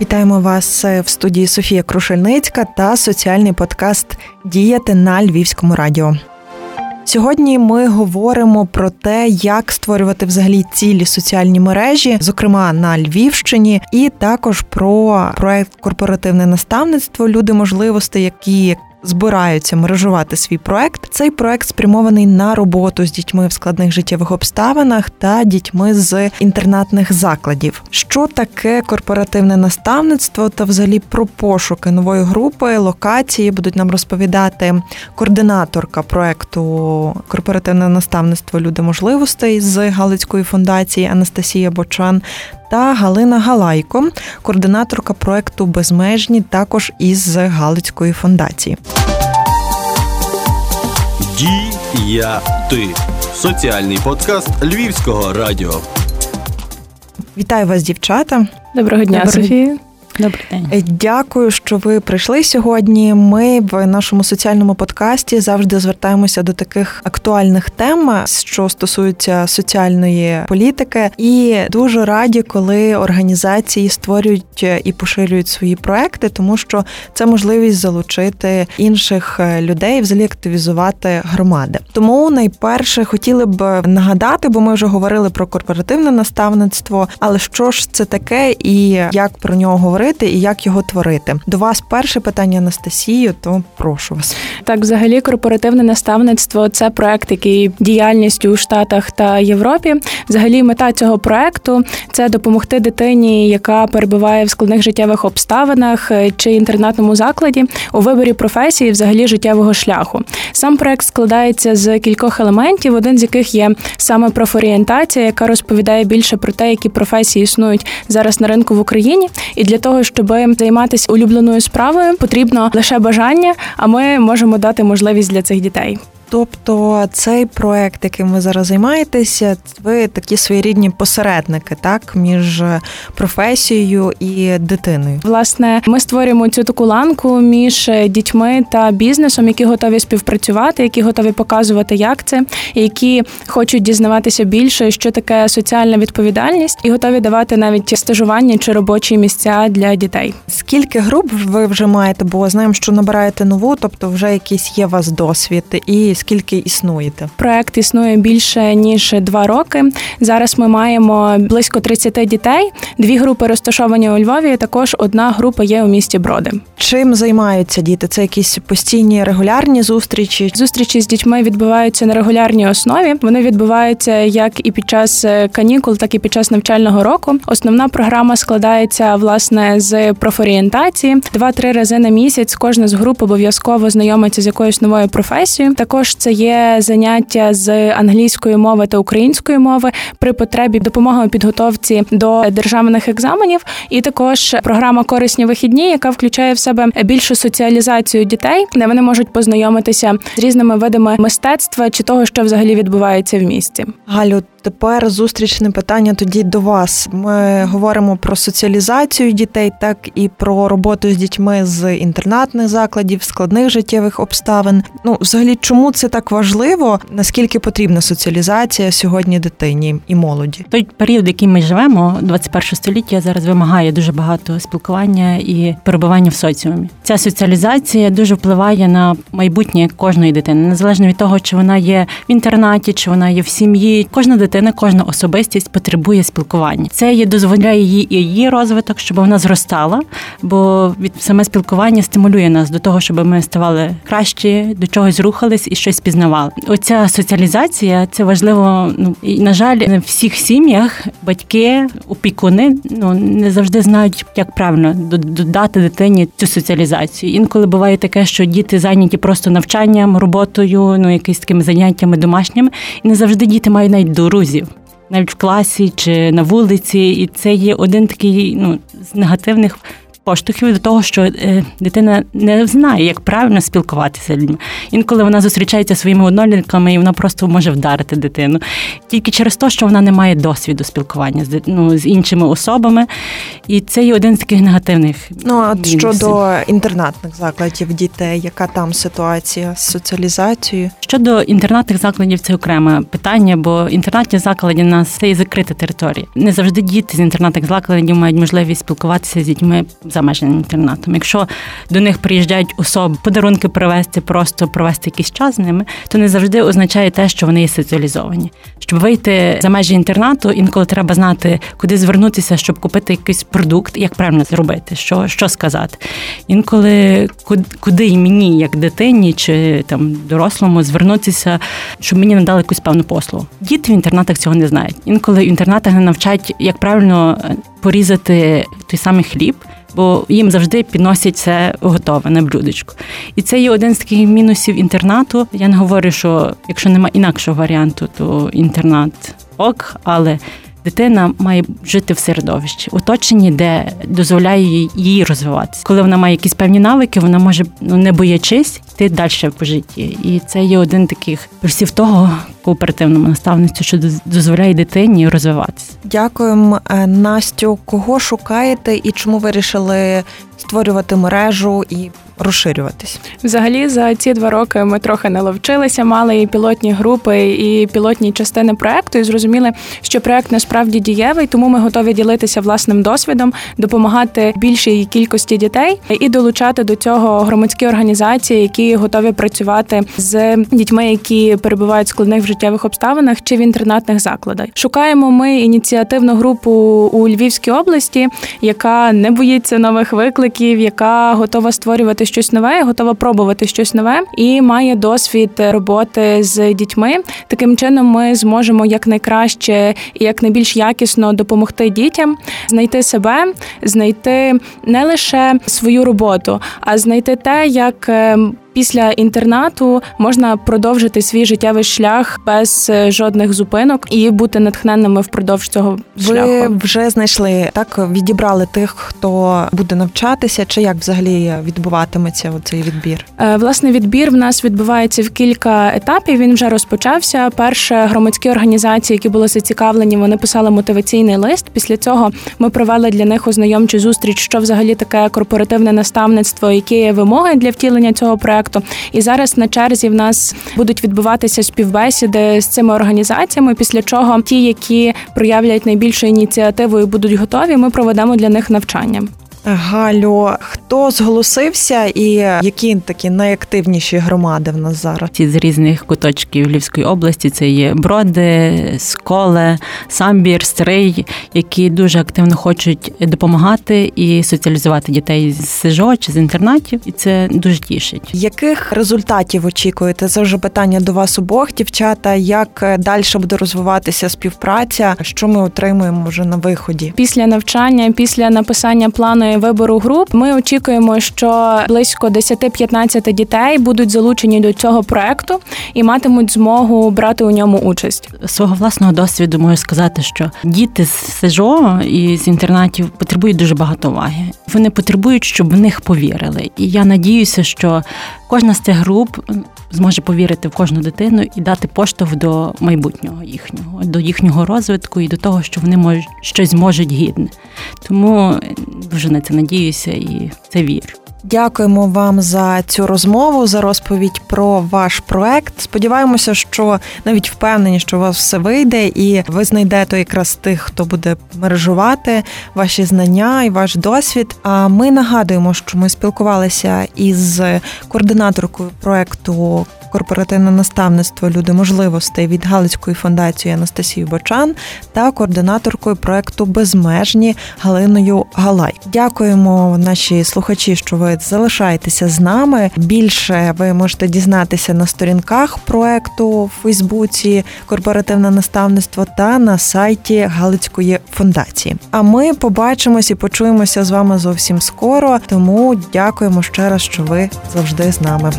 Вітаємо вас в студії Софія Крушельницька та соціальний подкаст Діяти на Львівському радіо. Сьогодні ми говоримо про те, як створювати взагалі цілі соціальні мережі, зокрема на Львівщині, і також про проект корпоративне наставництво Люди можливостей, які збираються мережувати свій проект. Цей проект спрямований на роботу з дітьми в складних життєвих обставинах та дітьми з інтернатних закладів. Що таке корпоративне наставництво та взагалі про пошуки нової групи локації будуть нам розповідати координаторка проекту корпоративне наставництво Люди можливостей з Галицької фундації Анастасія Бочан та Галина Галайко, координаторка проекту Безмежні, також із Галицької фундації. Діяти соціальний подкаст Львівського радіо. Вітаю вас, дівчата. Доброго дня, Доброго... Софія. Добрий день. Е, дякую, що ви прийшли сьогодні. Ми в нашому соціальному подкасті завжди звертаємося до таких актуальних тем, що стосуються соціальної політики, і дуже раді, коли організації створюють і поширюють свої проекти, тому що це можливість залучити інших е, людей, взагалі активізувати громади. Тому найперше хотіли б нагадати, бо ми вже говорили про корпоративне наставництво. Але що ж це таке, і як про нього говорити? Говорити і як його творити. До вас перше питання Анастасію, то прошу вас. Так, взагалі, корпоративне наставництво це проект, який діяльністю у Штатах та Європі. Взагалі, мета цього проекту це допомогти дитині, яка перебуває в складних життєвих обставинах е, чи інтернатному закладі у виборі професії, взагалі життєвого шляху. Сам проект складається з кількох елементів, один з яких є саме профорієнтація, яка розповідає більше про те, які професії існують зараз на ринку в Україні, і для того, щоб займатися улюбленою справою, потрібно лише бажання, а ми можемо дати можливість для цих дітей. Тобто цей проект, яким ви зараз займаєтеся, ви такі своєрідні посередники, так між професією і дитиною. Власне, ми створюємо цю таку ланку між дітьми та бізнесом, які готові співпрацювати, які готові показувати, як це, які хочуть дізнаватися більше, що таке соціальна відповідальність, і готові давати навіть стажування чи робочі місця для дітей. Скільки груп ви вже маєте? Бо знаємо, що набираєте нову, тобто вже якийсь є у вас досвід і скільки існуєте? Проект існує більше ніж два роки. Зараз ми маємо близько 30 дітей. Дві групи розташовані у Львові. Також одна група є у місті Броди. Чим займаються діти? Це якісь постійні регулярні зустрічі? Зустрічі з дітьми відбуваються на регулярній основі. Вони відбуваються як і під час е, канікул, так і під час навчального року. Основна програма складається власне з профорієнтації. Два-три рази на місяць. Кожна з груп обов'язково знайомиться з якоюсь новою професією. Також також це є заняття з англійської мови та української мови при потребі допомоги у підготовці до державних екзаменів. І також програма Корисні вихідні, яка включає в себе більшу соціалізацію дітей, де вони можуть познайомитися з різними видами мистецтва чи того, що взагалі відбувається в місті. Галю, Тепер зустрічне питання тоді до вас. Ми говоримо про соціалізацію дітей, так і про роботу з дітьми з інтернатних закладів, складних життєвих обставин. Ну, взагалі, чому це так важливо? Наскільки потрібна соціалізація сьогодні дитині і молоді? Той період, який ми живемо, 21 століття, зараз вимагає дуже багато спілкування і перебування в соціумі. Ця соціалізація дуже впливає на майбутнє кожної дитини, незалежно від того, чи вона є в інтернаті, чи вона є в сім'ї. Кожна дитина кожна особистість потребує спілкування. Це їй дозволяє її і її розвиток, щоб вона зростала, бо від саме спілкування стимулює нас до того, щоб ми ставали краще, до чогось рухались і щось пізнавали. Оця соціалізація це важливо. Ну і на жаль, в всіх сім'ях батьки, опікуни ну не завжди знають, як правильно додати дитині цю соціалізацію. Інколи буває таке, що діти зайняті просто навчанням, роботою, ну якісь такими заняттями домашніми, і не завжди діти мають навіть друзів, навіть в класі чи на вулиці, і це є один такий ну з негативних поштовхів до того, що е, дитина не знає, як правильно спілкуватися з людьми. Інколи вона зустрічається своїми однолітками, і вона просто може вдарити дитину. Тільки через те, що вона не має досвіду спілкування з ну, з іншими особами. І це є один з таких негативних. Ну а щодо інтернатних закладів дітей, яка там ситуація з соціалізацією? Щодо інтернатних закладів, це окреме питання, бо інтернатні заклади у нас це і закрита територія. Не завжди діти з інтернатних закладів мають можливість спілкуватися з дітьми за межами інтернатом. Якщо до них приїжджають особи, подарунки привезти, просто провести якийсь час з ними, то не завжди означає те, що вони є соціалізовані. Щоб вийти за межі інтернату, інколи треба знати, куди звернутися, щоб купити якийсь продукт, як правильно зробити, що що сказати. Інколи куди і мені, як дитині чи там дорослому, звернутися, щоб мені надали якусь певну послугу. Діти в інтернатах цього не знають. Інколи в інтернатах не навчать, як правильно е, порізати той самий хліб. Бо їм завжди підносять це готове на блюдечку. І це є один з таких мінусів інтернату. Я не говорю, що якщо немає інакшого варіанту, то інтернат ок, але дитина має жити в середовищі, оточенні, де дозволяє їй розвиватися. Коли вона має якісь певні навики, вона може ну не боячись йти далі по житті. І це є один таких плюсів того кооперативному наставництву, що дозволяє дитині розвиватися. Дякуємо, е, Настю. Кого шукаєте і чому вирішили створювати мережу і розширюватись. Взагалі, за ці два роки ми трохи наловчилися, мали і пілотні групи, і пілотні частини проекту, і зрозуміли, що проект насправді дієвий, тому ми готові ділитися власним досвідом, допомагати більшій кількості дітей і долучати до цього громадські організації, які готові працювати з дітьми, які перебувають в складних життєвих обставинах чи в інтернатних закладах. Шукаємо ми ініціативну групу у Львівській області, яка не боїться нових викликів, яка готова створювати щось нове, готова пробувати щось нове і має досвід роботи з дітьми. Таким чином, ми зможемо якнайкраще і якнайбільш якісно допомогти дітям знайти себе, знайти не лише свою роботу, а знайти те, як ем, після інтернату можна продовжити свій життєвий шлях без е, жодних зупинок і бути натхненними впродовж цього шляху. Ви вже знайшли так, відібрали тих, хто буде навчатися, чи як взагалі відбуватиметься цей відбір? Е, власне, відбір в нас відбувається в кілька етапів. Він вже розпочався. Перше громадські організації, які були зацікавлені, вони писали мотиваційний лист. Після цього ми провели для них ознайомчу зустріч, що взагалі таке корпоративне наставництво, які є вимоги для втілення цього проекту проекту. І зараз на черзі в нас будуть відбуватися співбесіди з цими організаціями. Після чого ті, які проявлять найбільшу ініціативу і будуть готові, ми проведемо для них навчання. Галю, хто зголосився, і які такі найактивніші громади в нас зараз? Ці з різних куточків Львівської області це є броди, сколе, самбір, стрий, які дуже активно хочуть допомагати і соціалізувати дітей з СЖО чи з інтернатів, і це дуже тішить. Яких результатів очікуєте? Це вже питання до вас обох, дівчата. Як далі буде розвиватися співпраця? Що ми отримуємо вже на виході? Після навчання, після написання плану вибору груп. Ми очікуємо, що близько 10-15 дітей будуть залучені до цього проекту і матимуть змогу брати у ньому участь. Свого власного досвіду можу сказати, що діти з СЖО і з інтернатів потребують дуже багато уваги. Вони потребують, щоб в них повірили. І я надіюся, що кожна з цих груп зможе повірити в кожну дитину і дати поштовх до майбутнього їхнього, до їхнього розвитку і до того, що вони можуть щось можуть гідне. Тому дуже на це надіюся і це вірю. Дякуємо вам за цю розмову, за розповідь про ваш проект. Сподіваємося, що навіть впевнені, що у вас все вийде, і ви знайдете якраз тих, хто буде мережувати ваші знання і ваш досвід. А ми нагадуємо, що ми спілкувалися із координаторкою проекту корпоративне наставництво люди можливостей від Галицької фундації Анастасією Бочан та координаторкою проекту Безмежні Галиною Галай. Дякуємо наші слухачі, що ви залишаєтеся з нами. Більше ви можете дізнатися на сторінках проекту в Фейсбуці Корпоративне наставництво та на сайті Галицької фундації. А ми побачимось і почуємося з вами зовсім скоро. Тому дякуємо ще раз, що ви завжди з нами.